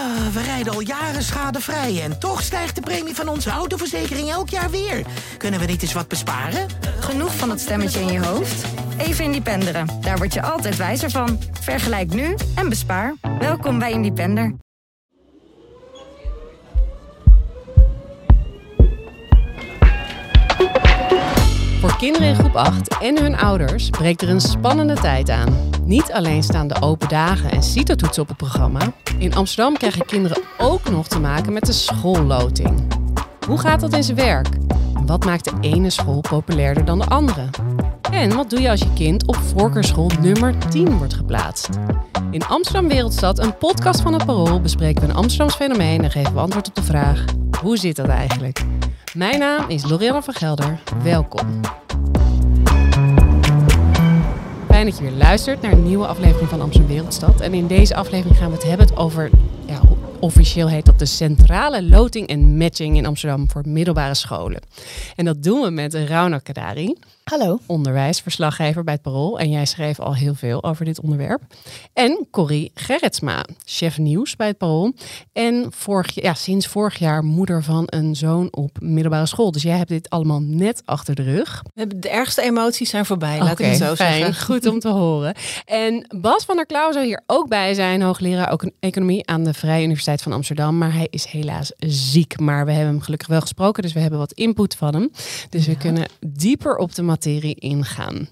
Ah, we rijden al jaren schadevrij en toch stijgt de premie van onze autoverzekering elk jaar weer. Kunnen we niet eens wat besparen? Genoeg van dat stemmetje in je hoofd? Even Independeren. Daar word je altijd wijzer van. Vergelijk nu en bespaar. Welkom bij Independer. Voor kinderen in groep 8 en hun ouders breekt er een spannende tijd aan. Niet alleen staan de open dagen en CITO-toetsen op het programma. In Amsterdam krijgen kinderen ook nog te maken met de schoolloting. Hoe gaat dat in zijn werk? Wat maakt de ene school populairder dan de andere? En wat doe je als je kind op voorkeurschool nummer 10 wordt geplaatst? In Amsterdam Wereldstad, een podcast van het Parool, bespreken we een Amsterdams fenomeen en geven we antwoord op de vraag: hoe zit dat eigenlijk? Mijn naam is Lorianne van Gelder. Welkom. Dat je weer luistert naar een nieuwe aflevering van Amsterdam Wereldstad. En in deze aflevering gaan we het hebben over, ja, officieel heet dat de centrale loting en matching in Amsterdam voor middelbare scholen. En dat doen we met Rauna Kadari. Hallo. Onderwijsverslaggever bij het Parool. En jij schreef al heel veel over dit onderwerp. En Corrie Gerritsma, chef nieuws bij het Parool. En vorig, ja, sinds vorig jaar moeder van een zoon op middelbare school. Dus jij hebt dit allemaal net achter de rug. De ergste emoties zijn voorbij, laat ik het zo fijn. zeggen. Goed om te horen. En Bas van der Klauw zou hier ook bij zijn. Hoogleraar ook economie aan de Vrije Universiteit van Amsterdam. Maar hij is helaas ziek. Maar we hebben hem gelukkig wel gesproken. Dus we hebben wat input van hem. Dus we kunnen dieper op de materie ingaan.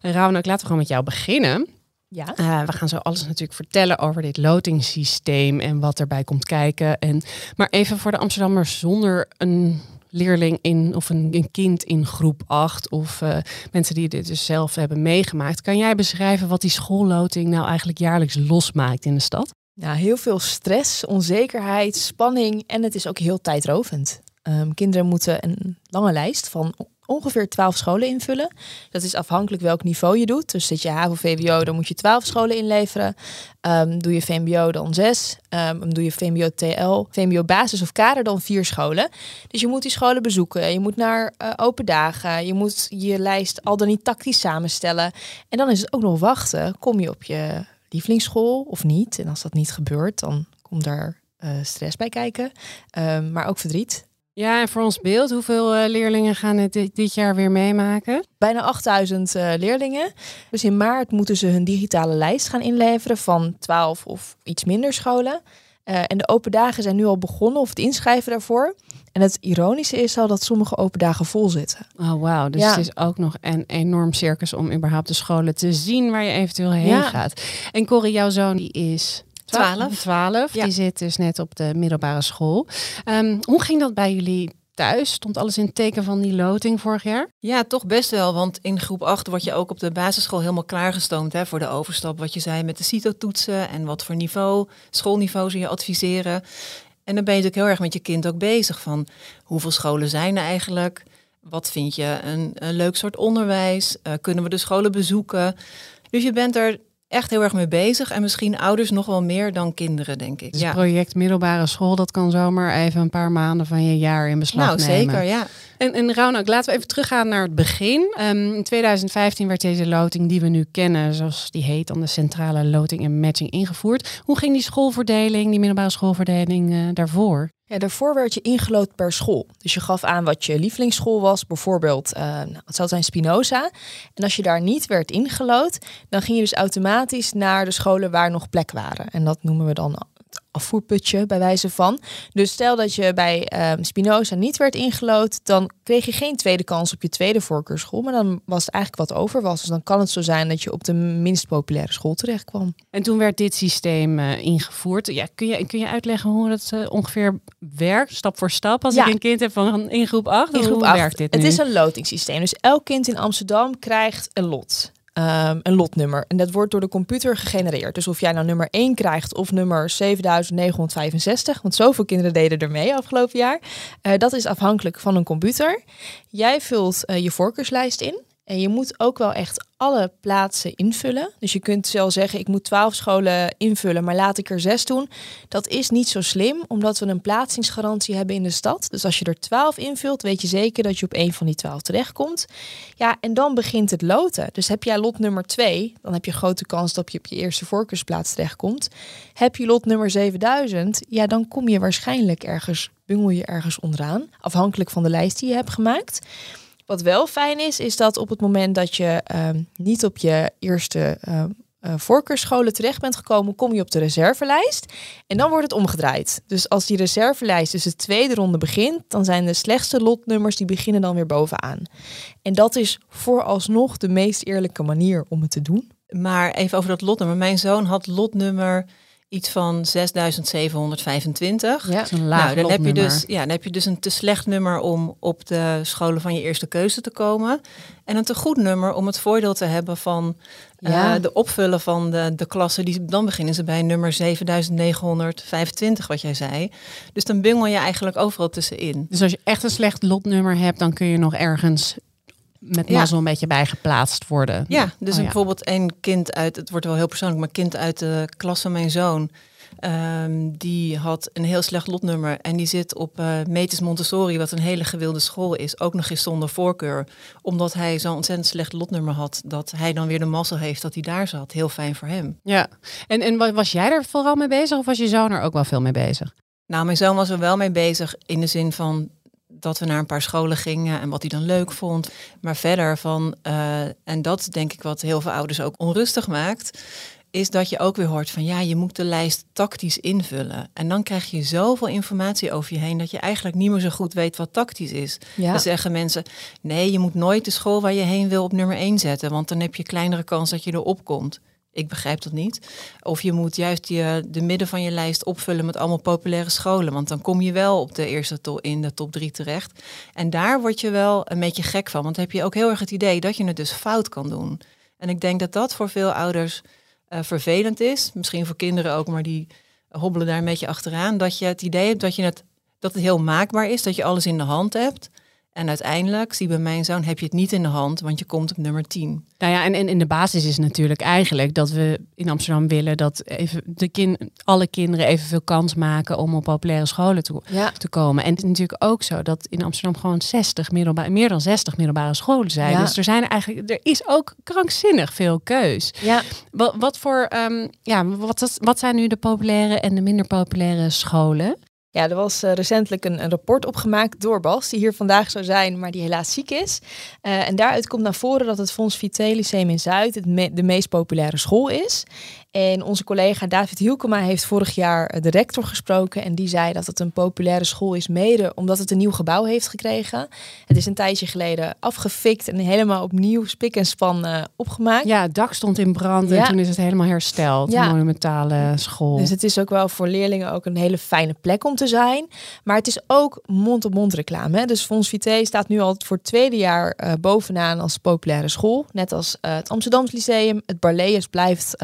Rauwnak, laten we gewoon met jou beginnen. Ja. Uh, we gaan zo alles natuurlijk vertellen over dit lotingssysteem en wat erbij komt kijken. En, maar even voor de Amsterdammers zonder een leerling in of een, een kind in groep 8 of uh, mensen die dit dus zelf hebben meegemaakt. Kan jij beschrijven wat die schoolloting nou eigenlijk jaarlijks losmaakt in de stad? Nou, heel veel stress, onzekerheid, spanning en het is ook heel tijdrovend. Um, kinderen moeten een lange lijst van ongeveer 12 scholen invullen. Dat is afhankelijk welk niveau je doet. Dus zit je HAVO-VWO, dan moet je 12 scholen inleveren. Um, doe je VMBO, dan 6. Um, doe je VMBO-TL, VMBO-basis of kader, dan 4 scholen. Dus je moet die scholen bezoeken. Je moet naar uh, open dagen. Je moet je lijst al dan niet tactisch samenstellen. En dan is het ook nog wachten. Kom je op je lievelingsschool of niet? En als dat niet gebeurt, dan komt daar uh, stress bij kijken. Um, maar ook verdriet. Ja, en voor ons beeld, hoeveel uh, leerlingen gaan het dit, dit, jaar weer meemaken? Bijna 8000 uh, leerlingen. Dus in maart moeten ze hun digitale lijst gaan inleveren van 12 of iets minder scholen. Uh, en de open dagen zijn nu al begonnen, of het inschrijven daarvoor. En het ironische is al dat sommige open dagen vol zitten. Oh, wauw. Dus ja. het is ook nog een enorm circus om überhaupt de scholen te zien waar je eventueel heen ja. gaat. En Corrie, jouw zoon, die is 12. 12. Ja. Die zit dus net op de middelbare school. Um, hoe ging dat bij jullie thuis? Stond alles in het teken van die loting vorig jaar? Ja, toch best wel. Want in groep 8 word je ook op de basisschool helemaal klaargestoomd hè, voor de overstap. Wat je zei met de CITO-toetsen en wat voor niveau, schoolniveau ze je adviseren. En dan ben je natuurlijk heel erg met je kind ook bezig van hoeveel scholen zijn er eigenlijk? Wat vind je een, een leuk soort onderwijs? Uh, kunnen we de scholen bezoeken? Dus je bent er echt heel erg mee bezig. En misschien ouders nog wel meer dan kinderen, denk ik. Dus ja. project middelbare school, dat kan zomaar even een paar maanden van je jaar in beslag nou, nemen. Nou, zeker, ja. En, en Raunak, laten we even teruggaan naar het begin. Um, in 2015 werd deze loting die we nu kennen, zoals die heet, dan de centrale loting en matching ingevoerd. Hoe ging die schoolverdeling, die middelbare schoolverdeling uh, daarvoor? Ja, daarvoor werd je ingelood per school. Dus je gaf aan wat je lievelingsschool was. Bijvoorbeeld, uh, nou, het zou zijn Spinoza. En als je daar niet werd ingelood, dan ging je dus automatisch naar de scholen waar nog plek waren. En dat noemen we dan afvoerputje bij wijze van. Dus stel dat je bij um, Spinoza niet werd ingelood, dan kreeg je geen tweede kans op je tweede voorkeurschool. Maar dan was het eigenlijk wat over was. Dus dan kan het zo zijn dat je op de minst populaire school terecht kwam. En toen werd dit systeem uh, ingevoerd. Ja, kun, je, kun je uitleggen hoe dat uh, ongeveer werkt, stap voor stap? Als ja. ik een kind heb van in groep 8, in groep hoe 8. werkt dit Het is een lotingssysteem. Dus elk kind in Amsterdam krijgt een lot. Um, een lotnummer. En dat wordt door de computer gegenereerd. Dus of jij nou nummer 1 krijgt of nummer 7965, want zoveel kinderen deden er mee afgelopen jaar. Uh, dat is afhankelijk van een computer. Jij vult uh, je voorkeurslijst in. En je moet ook wel echt alle plaatsen invullen. Dus je kunt zelf zeggen, ik moet twaalf scholen invullen, maar laat ik er zes doen. Dat is niet zo slim, omdat we een plaatsingsgarantie hebben in de stad. Dus als je er twaalf invult, weet je zeker dat je op een van die twaalf terechtkomt. Ja, en dan begint het loten. Dus heb jij lot nummer twee, dan heb je grote kans dat je op je eerste voorkeursplaats terechtkomt. Heb je lot nummer 7000, ja, dan kom je waarschijnlijk ergens, bungel je ergens onderaan, afhankelijk van de lijst die je hebt gemaakt. Wat wel fijn is, is dat op het moment dat je ehm, niet op je eerste uh, uh, voorkeurscholen terecht bent gekomen, kom je op de reservelijst. En dan wordt het omgedraaid. Dus als die reservelijst dus de tweede ronde begint, dan zijn de slechtste lotnummers die beginnen dan weer bovenaan. En dat is vooralsnog de meest eerlijke manier om het te doen. Maar even over dat lotnummer. Mijn zoon had lotnummer iets van 6725. Ja, een laag nou, dan heb je dus ja, dan heb je dus een te slecht nummer om op de scholen van je eerste keuze te komen en een te goed nummer om het voordeel te hebben van uh, de opvullen van de, de klassen. Die, dan beginnen ze bij nummer 7925, wat jij zei. Dus dan bungel je eigenlijk overal tussenin. Dus als je echt een slecht lotnummer hebt, dan kun je nog ergens met mazzel ja. een beetje bijgeplaatst worden. Ja, dus oh, ja. bijvoorbeeld een kind uit, het wordt wel heel persoonlijk, maar kind uit de klas van mijn zoon. Um, die had een heel slecht lotnummer en die zit op uh, Metis Montessori, wat een hele gewilde school is, ook nog eens zonder voorkeur. Omdat hij zo'n ontzettend slecht lotnummer had, dat hij dan weer de mazzel heeft dat hij daar zat. Heel fijn voor hem. Ja, en, en was jij er vooral mee bezig of was je zoon er ook wel veel mee bezig? Nou, mijn zoon was er wel mee bezig in de zin van dat we naar een paar scholen gingen en wat hij dan leuk vond. Maar verder van, uh, en dat denk ik wat heel veel ouders ook onrustig maakt, is dat je ook weer hoort van ja, je moet de lijst tactisch invullen. En dan krijg je zoveel informatie over je heen dat je eigenlijk niet meer zo goed weet wat tactisch is. Ja. Dan zeggen mensen, nee, je moet nooit de school waar je heen wil op nummer 1 zetten, want dan heb je kleinere kans dat je erop komt. Ik begrijp dat niet. Of je moet juist je, de midden van je lijst opvullen met allemaal populaire scholen. Want dan kom je wel op de eerste top in de top drie terecht. En daar word je wel een beetje gek van. Want heb je ook heel erg het idee dat je het dus fout kan doen. En ik denk dat dat voor veel ouders uh, vervelend is. Misschien voor kinderen ook, maar die hobbelen daar een beetje achteraan. Dat je het idee hebt dat, je het, dat het heel maakbaar is, dat je alles in de hand hebt. En uiteindelijk, zie bij mijn zoon, heb je het niet in de hand, want je komt op nummer 10. Nou ja, en, en in de basis is natuurlijk eigenlijk dat we in Amsterdam willen dat even de kind, alle kinderen evenveel kans maken om op populaire scholen te, ja. te komen. En het is natuurlijk ook zo dat in Amsterdam gewoon 60 middelbare, meer dan 60 middelbare scholen zijn. Ja. Dus er zijn eigenlijk, er is ook krankzinnig veel keus. Ja. Wat, wat voor, um, ja, wat, wat zijn nu de populaire en de minder populaire scholen? Ja, er was uh, recentelijk een, rapport opgemaakt door Bas, die hier vandaag zou zijn, maar die helaas ziek is. Uh, en daaruit komt naar voren dat het Fons Vitae in Zuid het me de meest populaire school is. En onze collega David Hielkema heeft vorig jaar eh, de rector gesproken. En die zei dat het een populaire school is, mede omdat het een nieuw gebouw heeft gekregen. Het is een tijdje geleden afgefikt en helemaal opnieuw spik en span uh, opgemaakt. Ja, het dak stond in brand en toen is het helemaal hersteld. Ja. Een monumentale school. Dus het is ook wel voor leerlingen ook een hele fijne plek om te zijn. Maar het is ook mond-op-mond reclame. Hè? Dus Fons Vitae staat nu al voor het tweede jaar uh, bovenaan als populaire school. Net als het Amsterdams Lyceum. Het Barlees blijft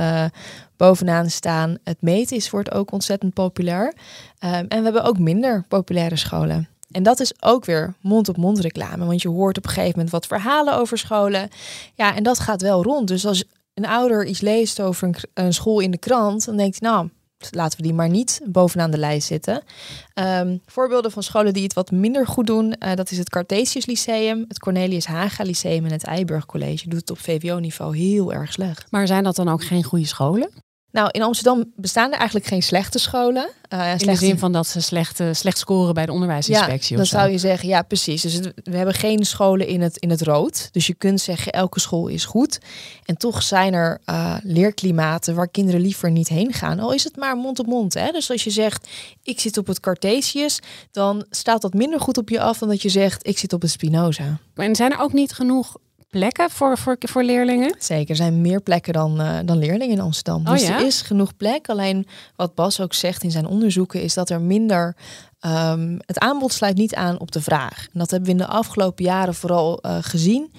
bovenaan staan. Het Metis wordt ook ontzettend populair. Um, en we hebben ook minder populaire scholen. En dat is ook weer mond-op-mond reclame. Want je hoort op een gegeven moment wat verhalen over scholen. Ja, en dat gaat wel rond. Dus als een ouder iets leest over een, een school in de krant, dan denkt hij, nou, laten we die maar niet bovenaan de lijst zitten. Um, voorbeelden van scholen die het wat minder goed doen, uh, dat is het Cartesius Lyceum, het Cornelius Haga Lyceum en het Eiburg College. Doet het op VWO-niveau heel erg slecht. Maar zijn dat dan ook geen goede scholen? Nou, in Amsterdam bestaan er eigenlijk geen slechte scholen. Uh, in de zin van dat ze slecht, uh, slecht scoren bij de onderwijsinspectie. Ja, dan zou je zeggen, ja precies. Dus het, we hebben geen scholen in het, in het rood. Dus je kunt zeggen, elke school is goed. En toch zijn er uh, leerklimaten waar kinderen liever niet heen gaan. Al is het maar mond op mond. Hè? Dus als je zegt, ik zit op het Cartesius, dan staat dat minder goed op je af dan dat je zegt, ik zit op het Spinoza. En zijn er ook niet genoeg plekken voor, voor, voor leerlingen? Zeker, er zijn meer plekken dan, uh, dan leerlingen in Amsterdam. Oh, dus ja? er is genoeg plek. Alleen wat Bas ook zegt in zijn onderzoeken is dat er minder. Um, het aanbod sluit niet aan op de vraag. En dat hebben we in de afgelopen jaren vooral uh, gezien.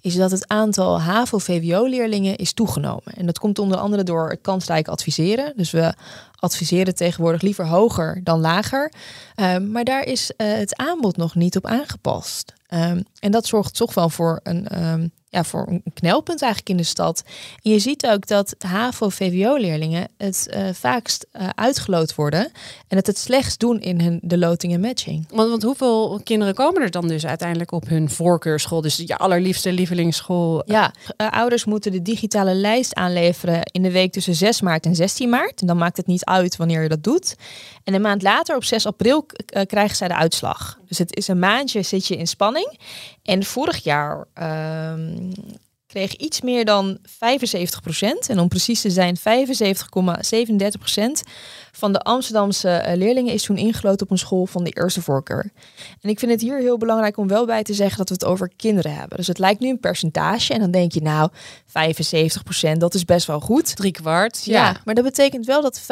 Is dat het aantal HAVO-VWO-leerlingen is toegenomen. En dat komt onder andere door het kansrijk adviseren. Dus we adviseren tegenwoordig liever hoger dan lager. Um, maar daar is uh, het aanbod nog niet op aangepast. Um, en dat zorgt toch wel voor een, ja, voor een knelpunt eigenlijk in de stad. En je ziet ook dat HAVO-VWO-leerlingen het uh, vaakst uh, uitgeloot worden en het het slechtst doen in hun, de loting en matching. Want, want hoeveel kinderen komen er dan dus uiteindelijk op hun voorkeurschool? Dus je allerliefste lievelingsschool? Ja, uh, ouders moeten de digitale lijst aanleveren in de week tussen 6 maart en 16 maart. En dan maakt het niet uit wanneer je dat doet. En een maand later, op 6 april, krijgen zij de uitslag. Dus het is een maandje zit je in spanning. En vorig jaar kreeg iets meer dan 75% En om precies te zijn 75,37 van de Amsterdamse leerlingen is toen ingeloten op een school van de eerste voorkeur. En ik vind het hier heel belangrijk om wel bij te zeggen dat we het over kinderen hebben. Dus het lijkt nu een percentage en dan denk je nou 75% dat is best wel goed. Drie kwart. Ja. ja, maar dat betekent wel dat 25%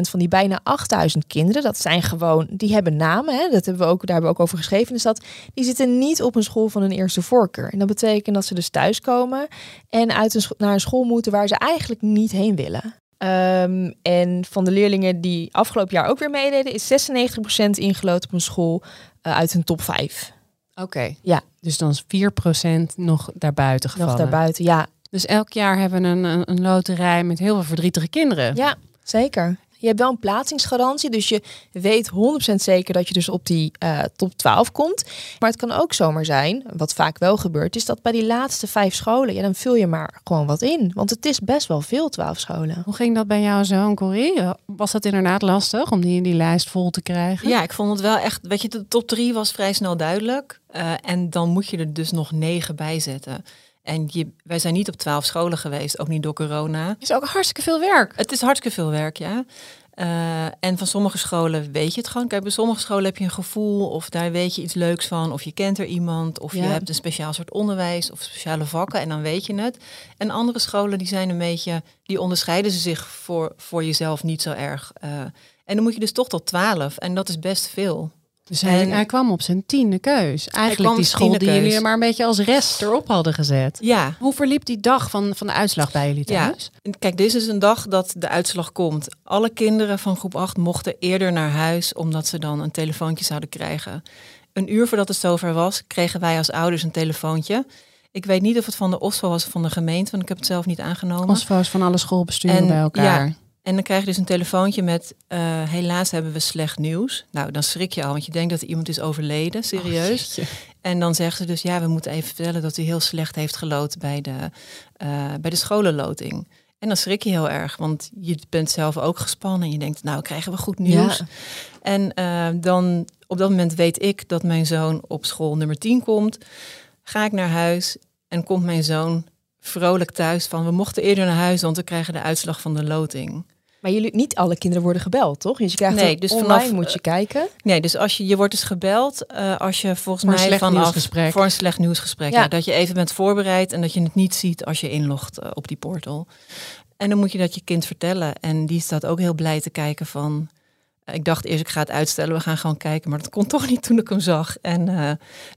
van die bijna 8000 kinderen, dat zijn gewoon, die hebben namen, hè, dat hebben we ook, daar hebben we ook over geschreven in de stad, die zitten niet op een school van een eerste voorkeur. En dat betekent dat ze dus thuiskomen en uit een naar een school moeten waar ze eigenlijk niet heen willen. Um, en van de leerlingen die afgelopen jaar ook weer meededen, is 96% ingeloten op een school uh, uit een top 5. Oké. Okay. Ja. Dus dan is 4% nog daarbuiten gevallen. Nog daarbuiten, ja. Dus elk jaar hebben we een, een, een loterij met heel veel verdrietige kinderen. Ja, zeker. Je hebt wel een plaatsingsgarantie, dus je weet 100% zeker dat je dus op die uh, top 12 komt. Maar het kan ook zomaar zijn, wat vaak wel gebeurt, is dat bij die laatste vijf scholen, ja, dan vul je maar gewoon wat in. Want het is best wel veel 12 scholen. Hoe ging dat bij jou zo in Korea? Was dat inderdaad lastig om die, die lijst vol te krijgen? Ja, ik vond het wel echt, weet je, de top 3 was vrij snel duidelijk. Uh, en dan moet je er dus nog negen bij zetten. En je, wij zijn niet op twaalf scholen geweest, ook niet door corona. Het is ook hartstikke veel werk. Het is hartstikke veel werk, ja. Uh, en van sommige scholen weet je het gewoon. Kijk, bij sommige scholen heb je een gevoel of daar weet je iets leuks van. Of je kent er iemand. Of je hebt een speciaal soort onderwijs of speciale vakken en dan weet je het. En andere scholen die zijn een beetje, die onderscheiden ze zich voor, voor jezelf niet zo erg. Uh, en dan moet je dus toch tot twaalf. En dat is best veel. Dus hij, hij, kwam op zijn tiende keus. Eigenlijk die school die jullie maar een beetje als rest erop hadden gezet. Ja. Hoe verliep die dag van, van de uitslag bij jullie thuis? Ja. Kijk, dit is een dag dat de uitslag komt. Alle kinderen van groep 8 mochten eerder naar huis... omdat ze dan een telefoontje zouden krijgen. Een uur voordat het zover was, kregen wij als ouders een telefoontje... Ik weet niet of het van de OSVO was of van de gemeente, want ik heb het zelf niet aangenomen. OSVO is van alle schoolbesturen bij elkaar. Ja, en dan krijg je dus een telefoontje met uh, helaas hebben we slecht nieuws. Nou, dan schrik je al, want je denkt dat iemand is overleden, serieus. Oh, en dan zeggen ze dus ja, we moeten even vertellen dat hij heel slecht heeft gelood bij de, uh, bij de scholenloting. En dan schrik je heel erg, want je bent zelf ook gespannen en je denkt, nou krijgen we goed nieuws. Ja. En uh, dan op dat moment weet ik dat mijn zoon op school nummer 10 komt. Ga ik naar huis en komt mijn zoon vrolijk thuis van we mochten eerder naar huis, want we krijgen de uitslag van de loting. Maar jullie, niet alle kinderen worden gebeld, toch? Dus je krijgt nee, dus online vanaf, moet je kijken. Nee, dus als je, je wordt dus gebeld uh, als je volgens voor mij vanaf voor een slecht nieuwsgesprek. Ja. ja. dat je even bent voorbereid en dat je het niet ziet als je inlogt uh, op die portal. En dan moet je dat je kind vertellen. En die staat ook heel blij te kijken van. Ik dacht eerst, ik ga het uitstellen, we gaan gewoon kijken. Maar dat kon toch niet toen ik hem zag. En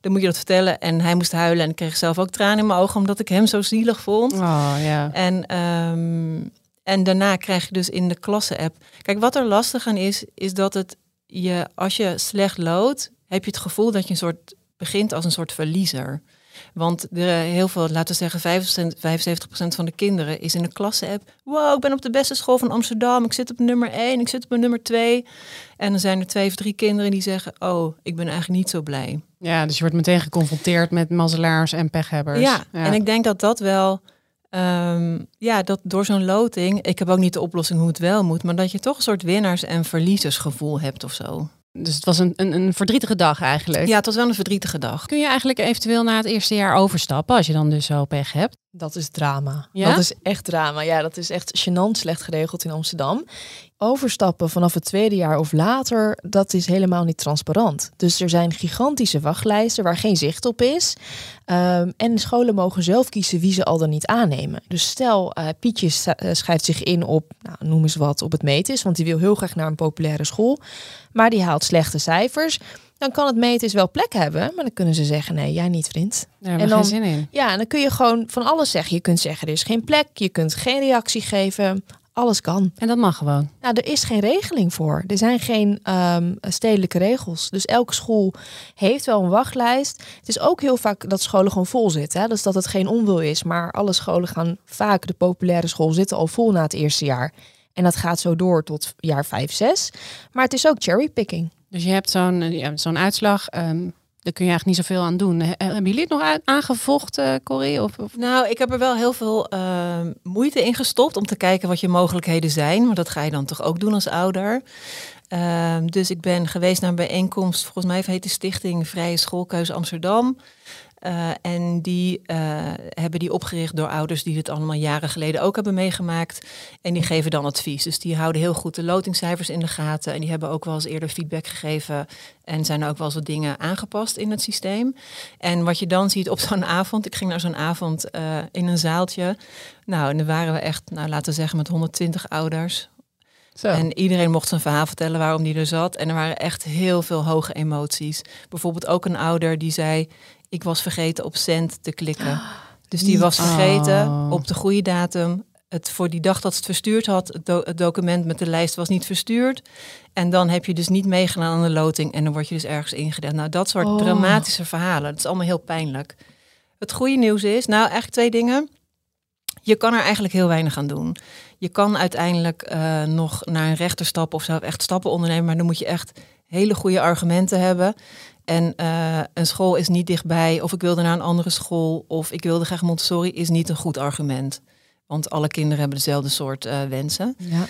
dan moet je dat vertellen. En hij moest huilen en ik kreeg zelf ook tranen in mijn ogen, omdat ik hem zo zielig vond. Oh, ja. En um, en daarna krijg je dus in de klasse-app. Kijk, wat er lastig aan is, is dat het je, als je slecht loodt, heb je het gevoel dat je een soort begint als een soort verliezer. Want er, heel veel, laten we zeggen 75%, 75 van de kinderen is in de klasse-app. Wow, ik ben op de beste school van Amsterdam. Ik zit op nummer 1, ik zit op nummer 2. En dan zijn er twee of drie kinderen die zeggen: Oh, ik ben eigenlijk niet zo blij. Ja, dus je wordt meteen geconfronteerd met mazzelaars en pechhebbers. Ja, ja. en ik denk dat dat wel Um, ja, dat door zo'n loting, ik heb ook niet de oplossing hoe het wel moet, maar dat je toch een soort winnaars- en verliezersgevoel hebt of zo. Dus het was een, een, een, verdrietige dag eigenlijk. Ja, het was wel een verdrietige dag. Kun je eigenlijk eventueel na het eerste jaar overstappen als je dan dus zo pech hebt? Dat is drama. Ja? Dat is echt drama. Ja, dat is echt gênant slecht geregeld in Amsterdam. Overstappen vanaf het tweede jaar of later, dat is helemaal niet transparant. Dus er zijn gigantische wachtlijsten waar geen zicht op is. Um, en scholen mogen zelf kiezen wie ze al dan niet aannemen. Dus stel, uh, Pietje uh, schrijft zich in op, nou, noem eens wat, op het metis, want die wil heel graag naar een populaire school. Maar die haalt slechte cijfers dan kan het metis wel plek hebben, maar dan kunnen ze zeggen: nee, jij niet, vriend. Daar en dan, geen zin in. Ja, en dan kun je gewoon van alles zeggen. Je kunt zeggen: er is geen plek, je kunt geen reactie geven. Alles kan. En dat mag gewoon. Nou, er is geen regeling voor. Er zijn geen ehm, stedelijke regels. Dus elke school heeft wel een wachtlijst. Het is ook heel vaak dat scholen gewoon vol zitten. Hè? Dus dat het geen onwil is. Maar alle scholen gaan vaak, de populaire school zitten al vol na het eerste jaar. En dat gaat zo door tot jaar 5, 6. Maar het is ook cherrypicking. Dus je hebt zo'n ja, zo'n uitslag. ehm daar kun je eigenlijk niet zoveel aan doen. He- Hebben jullie het nog aangevochten, Corrie? Of, of... Nou, ik heb er wel heel veel eh, moeite in gestopt om te kijken wat je mogelijkheden zijn. Maar dat ga je dan toch ook doen als ouder. Ehm, dus ik ben geweest naar een bijeenkomst, volgens mij heet de Stichting Vrije Schoolkeuze Amsterdam. Eh, en die eh, hebben die opgericht door ouders die dit allemaal jaren geleden ook hebben meegemaakt. En die geven dan advies. Dus die houden heel goed de lotingcijfers in de gaten. En die hebben ook wel eens eerder feedback gegeven. En zijn ook wel eens wat dingen aangepast in het systeem. En wat je dan ziet op zo'n avond. Ik ging naar zo'n avond eh, in een zaaltje. Nou, en dan waren we echt, nou, laten we zeggen, met 120 ouders. Zo. En iedereen mocht zijn verhaal vertellen waarom die er zat. En er waren echt heel veel hoge emoties. Bijvoorbeeld ook een ouder die zei: Ik was vergeten op cent te klikken. Dus die was vergeten Oh. op de goede datum. Het voor die dag dat ze het verstuurd had, het, do- het document met de lijst was niet verstuurd. En dan heb je dus niet meegedaan aan de loting en dan word je dus ergens ingedaan. Nou, dat soort Oh. dramatische verhalen, dat is allemaal heel pijnlijk. Het goede nieuws is, nou eigenlijk twee dingen. Je kan er eigenlijk heel weinig aan doen. Je kan uiteindelijk eh, nog naar een rechter stappen of zelf echt stappen ondernemen, maar dan moet je echt hele goede argumenten hebben. En eh, een school is niet dichtbij, of ik wilde naar een andere school, of ik wilde graag Montessori, is niet een goed argument. Want alle kinderen hebben dezelfde soort eh, wensen. Ja.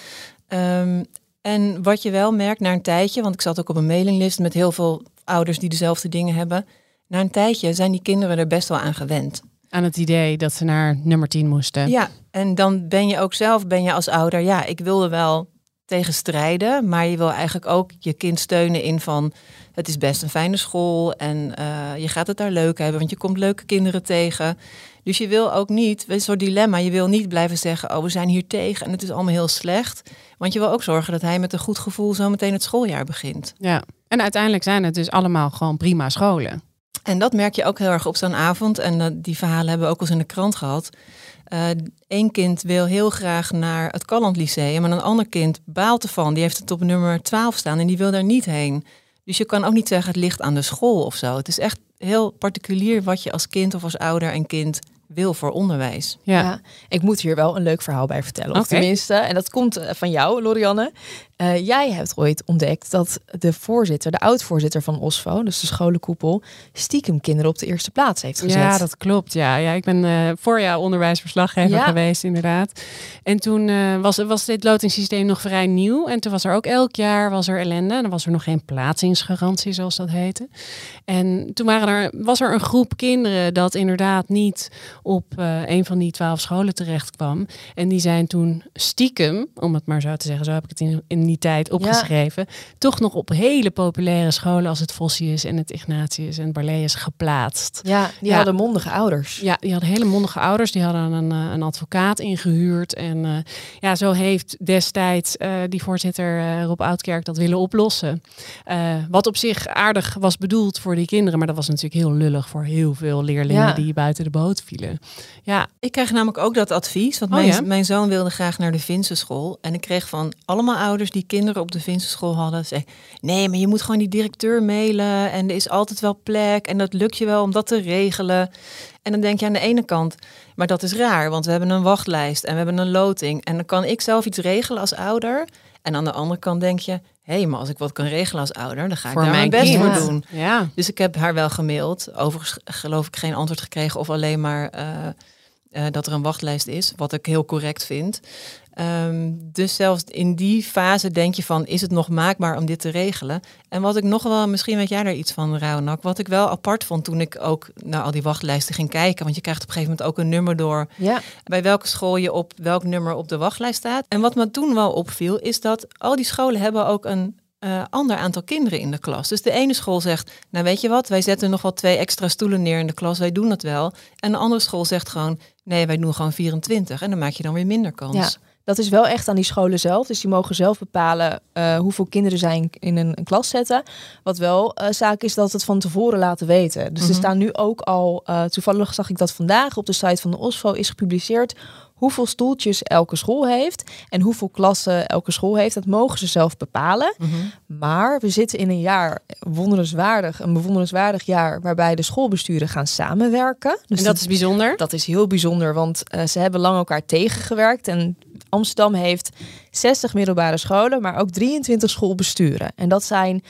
Ehm, en wat je wel merkt na een tijdje, want ik zat ook op een mailinglist met heel veel ouders die dezelfde dingen hebben. Na een tijdje zijn die kinderen er best wel aan gewend. Aan het idee dat ze naar nummer 10 moesten. Ja, en dan ben je ook zelf, ben je als ouder, ja, ik wilde wel tegen strijden, maar je wil eigenlijk ook je kind steunen in van, het is best een fijne school en eh, je gaat het daar leuk hebben, want je komt leuke kinderen tegen. Dus je wil ook niet, een soort dilemma, je wil niet blijven zeggen, oh, we zijn hier tegen en het is allemaal heel slecht. Want je wil ook zorgen dat hij met een goed gevoel zo meteen het schooljaar begint. Ja. En uiteindelijk zijn het dus allemaal gewoon prima scholen. En dat merk je ook heel erg op zo'n avond. En eh, die verhalen hebben we ook al eens in de krant gehad. Eén kind wil heel graag naar het Calland Lyceum. En een ander kind baalt ervan. Die heeft het op nummer 12 staan en die wil daar niet heen. Dus je kan ook niet zeggen het ligt aan de school of zo. Het is echt heel particulier wat je als kind of als ouder en kind wil voor onderwijs. Ja. Ja, ik moet hier wel een leuk verhaal bij vertellen. Of tenminste, en dat komt eh, van jou, Lorianne. Eh, jij hebt ooit ontdekt dat de voorzitter, de oud-voorzitter van OSFO, dus de scholenkoepel, stiekem kinderen op de eerste plaats heeft gezet. Ja, dat klopt. Ja, ja ik ben jou onderwijsverslaggever Ja. geweest, inderdaad. En toen eh, was, was dit lotingssysteem nog vrij nieuw. En toen was er ook elk jaar was er ellende. En dan was er nog geen plaatsingsgarantie, zoals dat heette. En toen waren er, was er een groep kinderen dat inderdaad niet op een van die twaalf scholen terecht kwam. En die zijn toen stiekem, om het maar zo te zeggen, zo heb ik het in, in die tijd opgeschreven, toch nog op hele populaire scholen als het Vossius en het Ignatius en Barleus geplaatst. Ja, die Ja. hadden mondige ouders. Ja, die hadden hele mondige ouders. Die hadden een, eh, een advocaat ingehuurd. En eh, ja, zo heeft destijds eh, die voorzitter eh, Rob Oudkerk dat willen oplossen. Eh, wat op zich aardig was bedoeld voor die kinderen. Maar dat was natuurlijk heel lullig voor heel veel leerlingen Ja. die buiten de boot vielen. Ja, Ik kreeg namelijk ook dat advies. Want Oh, mijn, ja? mijn zoon wilde graag naar de Finse school. En ik kreeg van allemaal ouders die kinderen op de Finse school hadden. Zeg, nee, maar je moet gewoon die directeur mailen. En er is altijd wel plek. En dat lukt je wel om dat te regelen. En dan denk je aan de ene kant, maar dat is raar. Want we hebben een wachtlijst en we hebben een loting. En dan kan ik zelf iets regelen als ouder. En aan de andere kant denk je, hé, maar als ik wat kan regelen als ouder, dan ga ik Voor daar mijn mijn best kind. voor doen. ja. Dus ik heb haar wel gemaild. Overigens geloof ik geen antwoord gekregen of alleen maar eh, eh, dat er een wachtlijst is, wat ik heel correct vind. Ehm, dus zelfs in die fase denk je van, is het nog maakbaar om dit te regelen? En wat ik nog wel, misschien weet jij daar iets van, Raunak, wat ik wel apart vond toen ik ook naar al die wachtlijsten ging kijken, want je krijgt op een gegeven moment ook een nummer door Ja, bij welke school je op welk nummer op de wachtlijst staat. En wat me toen wel opviel, is dat al die scholen hebben ook een eh, ander aantal kinderen in de klas. Dus de ene school zegt, nou weet je wat, wij zetten nog wel twee extra stoelen neer in de klas, wij doen dat wel. En de andere school zegt gewoon, nee, wij doen gewoon 24 en dan maak je dan weer minder kans. Ja. Dat is wel echt aan die scholen zelf. Dus die mogen zelf bepalen eh, hoeveel kinderen zij in een, een klas zetten. Wat wel eh, zaak is dat het van tevoren laten weten. Dus er Mhm. staan nu ook al, eh, toevallig zag ik dat vandaag op de site van de OSFO is gepubliceerd hoeveel stoeltjes elke school heeft en hoeveel klassen elke school heeft. Dat mogen ze zelf bepalen. Maar we zitten in een jaar, wonderenswaardig, een bewonderenswaardig jaar, waarbij de schoolbesturen gaan samenwerken. Dus en dat is bijzonder. dat is heel bijzonder, want eh, ze hebben lang elkaar tegengewerkt. En Amsterdam heeft 60 middelbare scholen, maar ook 23 schoolbesturen. En dat zijn.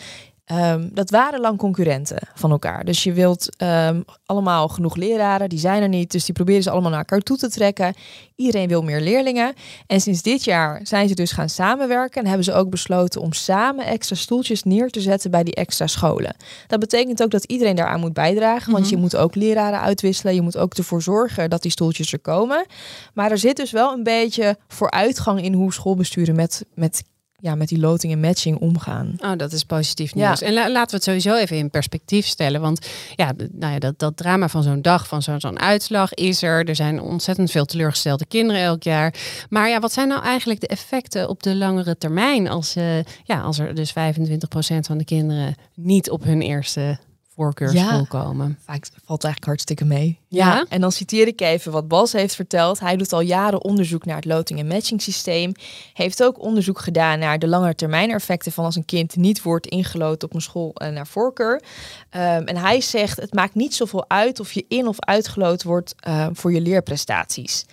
Ehm, dat waren lang concurrenten van elkaar. Dus je wilt ehm, allemaal genoeg leraren, die zijn er niet. Dus die proberen ze allemaal naar elkaar toe te trekken. Iedereen wil meer leerlingen. En sinds dit jaar zijn ze dus gaan samenwerken. En hebben ze ook besloten om samen extra stoeltjes neer te zetten bij die extra scholen. Dat betekent ook dat iedereen daaraan moet bijdragen. Want je moet ook leraren uitwisselen. Je moet ook ervoor zorgen dat die stoeltjes er komen. Maar er zit dus wel een beetje vooruitgang in hoe schoolbesturen met, met, ja, met die loting en matching omgaan. Oh, dat is positief Ja. nieuws. En la- laten we het sowieso even in perspectief stellen. Want ja, nou ja dat, dat drama van zo'n dag, van zo'n zo'n uitslag is er. Er zijn ontzettend veel teleurgestelde kinderen elk jaar. Maar ja, wat zijn nou eigenlijk de effecten op de langere termijn? Als, eh, ja, als er dus 25% van de kinderen niet op hun eerste voorkeurschool Ja. komen. Vaak valt eigenlijk hartstikke mee. Ja? En dan citeer ik even wat Bas heeft verteld. Hij doet al jaren onderzoek naar het loting- en matching systeem. Heeft ook onderzoek gedaan naar de lange termijn effecten van als een kind niet wordt ingelood op een school eh, naar voorkeur. Ehm, en hij zegt, het maakt niet zoveel uit of je in of uitgeloot wordt eh, voor je leerprestaties.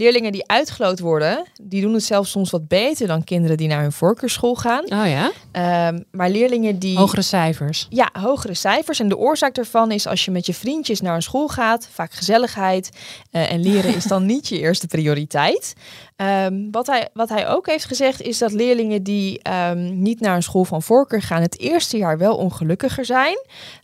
Leerlingen die uitgeloot worden, die doen het zelfs soms wat beter dan kinderen die naar hun voorkeurschool gaan. Oh ja? Ehm, maar leerlingen die... Hogere cijfers. Ja, hogere cijfers. En de oorzaak daarvan is als je met je vriendjes naar een school gaat, vaak gezelligheid. eh, en leren is dan niet je eerste prioriteit. Ehm, wat, hij, wat hij ook heeft gezegd is dat leerlingen die ehm, niet naar een school van voorkeur gaan, het eerste jaar wel ongelukkiger zijn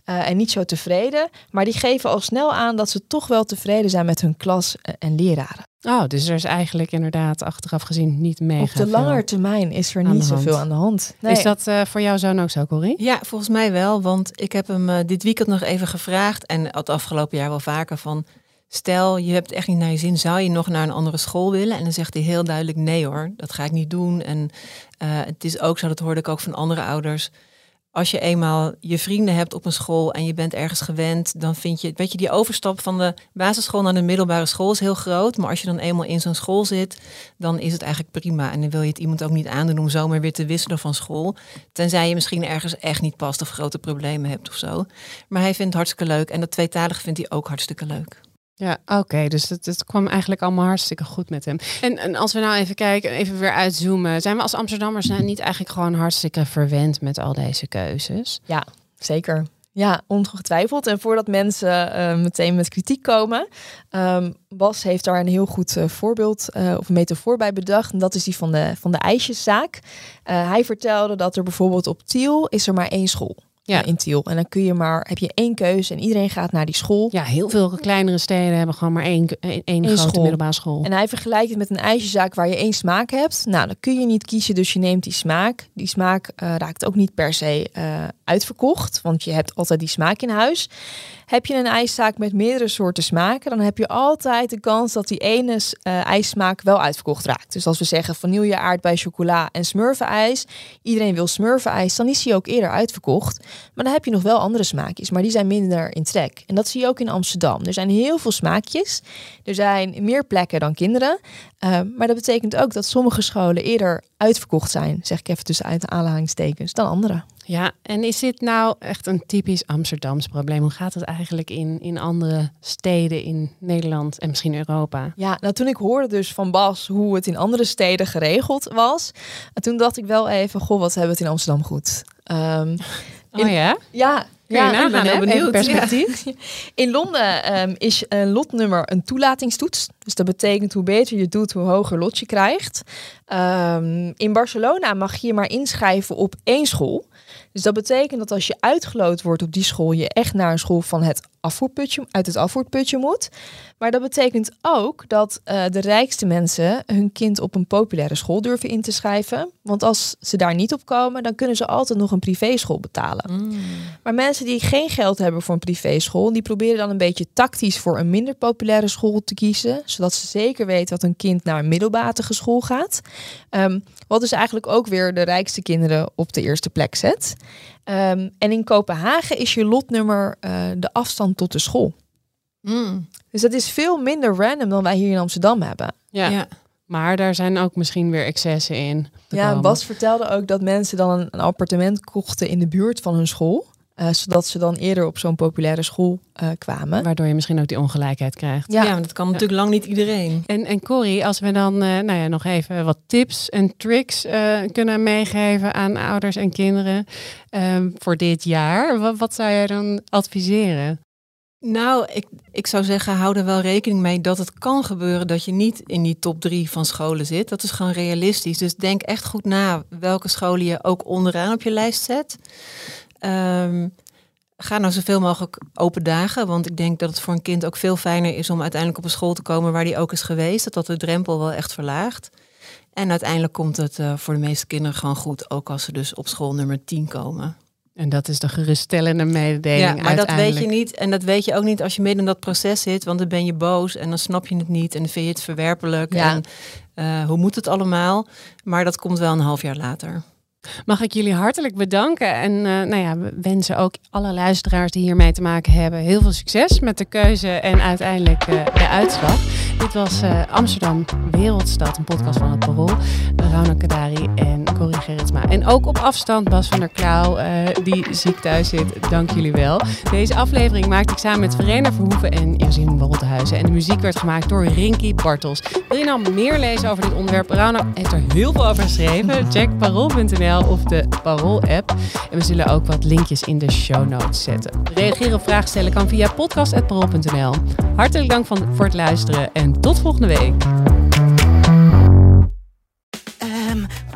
eh, en niet zo tevreden. Maar die geven al snel aan dat ze toch wel tevreden zijn met hun klas eh, en leraren. Oh, dus er is eigenlijk inderdaad achteraf gezien niet mega Op de lange termijn is er niet zoveel aan de hand. Nee. Is dat eh, voor jou zoon ook zo, Corrie? Ja, volgens mij wel. Want ik heb hem eh, dit weekend nog even gevraagd. En het afgelopen jaar wel vaker van... Stel, je hebt echt niet naar je zin. Zou je nog naar een andere school willen? En dan zegt hij heel duidelijk nee hoor. Dat ga ik niet doen. En eh, het is ook zo, dat hoorde ik ook van andere ouders. Als je eenmaal je vrienden hebt op een school en je bent ergens gewend, dan vind je, weet je, die overstap van de basisschool naar de middelbare school is heel groot. Maar als je dan eenmaal in zo'n school zit, dan is het eigenlijk prima. En dan wil je het iemand ook niet aandoen om zomaar weer te wisselen van school. Tenzij je misschien ergens echt niet past of grote problemen hebt of zo. Maar hij vindt het hartstikke leuk. En dat tweetalig vindt hij ook hartstikke leuk. Ja, oké. dus het, het kwam eigenlijk allemaal hartstikke goed met hem. En, en als we nou even kijken, even weer uitzoomen. Zijn we als Amsterdammers nou niet eigenlijk gewoon hartstikke verwend met al deze keuzes? Ja, zeker. Ja, ongetwijfeld. En voordat mensen eh, meteen met kritiek komen, ehm, Bas heeft daar een heel goed eh, voorbeeld eh, of metafoor bij bedacht. En dat is die van de, van de ijsjeszaak. Hij vertelde dat er bijvoorbeeld op Tiel is er maar één school. Ja. eh, in Tiel. En dan kun je maar, heb je één keuze en iedereen gaat naar die school. Ja, heel veel kleinere steden hebben gewoon maar één, één, grote school. middelbare school. En hij vergelijkt het met een ijsjeszaak waar je één smaak hebt. Nou, dan kun je niet kiezen, dus je neemt die smaak. Die smaak eh, raakt ook niet per se eh, uitverkocht, want je hebt altijd die smaak in huis. Heb je een ijszaak met meerdere soorten smaken, dan heb je altijd de kans dat die ene eh, ijssmaak wel uitverkocht raakt. Dus als we zeggen vanille, aardbei, chocola en smurfenijs, iedereen wil smurfenijs, dan is die ook eerder uitverkocht. Maar dan heb je nog wel andere smaakjes, maar die zijn minder in trek. En dat zie je ook in Amsterdam. Er zijn heel veel smaakjes. Er zijn meer plekken dan kinderen. Uh, maar dat betekent ook dat sommige scholen eerder uitverkocht zijn, zeg ik even tussen aanhalingstekens, dan andere. Ja, en is dit nou echt een typisch Amsterdams probleem? Hoe gaat het eigenlijk in, in andere steden in Nederland en misschien Europa? Ja, nou toen ik hoorde dus van Bas hoe het in andere steden geregeld was, toen dacht ik wel even, goh, wat hebben we het in Amsterdam goed. Um, oh ja? Ja, ja, nagaan, ik ben heel benieuwd. Perspectief. Ja. In Londen um, is een lotnummer een toelatingstoets. Dus dat betekent hoe beter je doet, hoe hoger lot je krijgt. Um, in Barcelona mag je je maar inschrijven op één school. Dus dat betekent dat als je uitgeloot wordt op die school, je echt naar een school van het afvoerputje, uit het afvoerputje moet. Maar dat betekent ook dat uh, de rijkste mensen hun kind op een populaire school durven in te schrijven. Want als ze daar niet op komen, dan kunnen ze altijd nog een privéschool betalen. Mm. Maar mensen die geen geld hebben voor een privéschool, die proberen dan een beetje tactisch voor een minder populaire school te kiezen. Zodat ze zeker weten dat een kind naar een middelmatige school gaat. Um, wat dus eigenlijk ook weer de rijkste kinderen op de eerste plek zet. Um, en in Kopenhagen is je lotnummer uh, de afstand tot de school. Mm. Dus dat is veel minder random dan wij hier in Amsterdam hebben. Ja. Ja. Maar daar zijn ook misschien weer excessen in. Ja, komen. Bas vertelde ook dat mensen dan een, een appartement kochten in de buurt van hun school. Eh, zodat ze dan eerder op zo'n populaire school eh, kwamen. Waardoor je misschien ook die ongelijkheid krijgt. Ja, Ja. maar dat kan natuurlijk lang niet iedereen. En, en Corrie, als we dan eh, nou ja, nog even wat tips en tricks eh, kunnen meegeven aan ouders en kinderen ehm, voor dit jaar, wat, wat zou jij dan adviseren? Nou, ik, ik zou zeggen, hou er wel rekening mee dat het kan gebeuren dat je niet in die top drie van scholen zit. Dat is gewoon realistisch. Dus denk echt goed na welke scholen je ook onderaan op je lijst zet. Ehm, ga nou zoveel mogelijk open dagen, want ik denk dat het voor een kind ook veel fijner is om uiteindelijk op een school te komen waar die ook is geweest. Dat dat de drempel wel echt verlaagt. En uiteindelijk komt het eh, voor de meeste kinderen gewoon goed, ook als ze dus op school nummer 10 komen. En dat is de geruststellende mededeling Ja, maar dat weet je niet. En dat weet je ook niet als je midden in dat proces zit. Want dan ben je boos en dan snap je het niet. En dan vind je het verwerpelijk. Ja. En eh, hoe moet het allemaal? Maar dat komt wel een half jaar later. Mag ik jullie hartelijk bedanken. En eh, nou ja, we wensen ook alle luisteraars die hiermee te maken hebben heel veel succes met de keuze en uiteindelijk eh, de uitslag. Dit was eh, Amsterdam Wereldstad, een podcast van het Parool. Rauna Kadari en Corrie Gerritsma. En ook op afstand Bas van der Klauw, eh, die ziek thuis zit. Dank jullie wel. Deze aflevering maakte ik samen met Verena Verhoeven en Josien Woltenhuizen. En de muziek werd gemaakt door Rinky Bartels. Wil je nou meer lezen over dit onderwerp? Rauna heeft er heel veel over geschreven. Check parool.nl of de Parool-app. En we zullen ook wat linkjes in de show notes zetten. Reageren of vragen stellen kan via podcast.parool.nl. Hartelijk dank voor het luisteren en tot volgende week.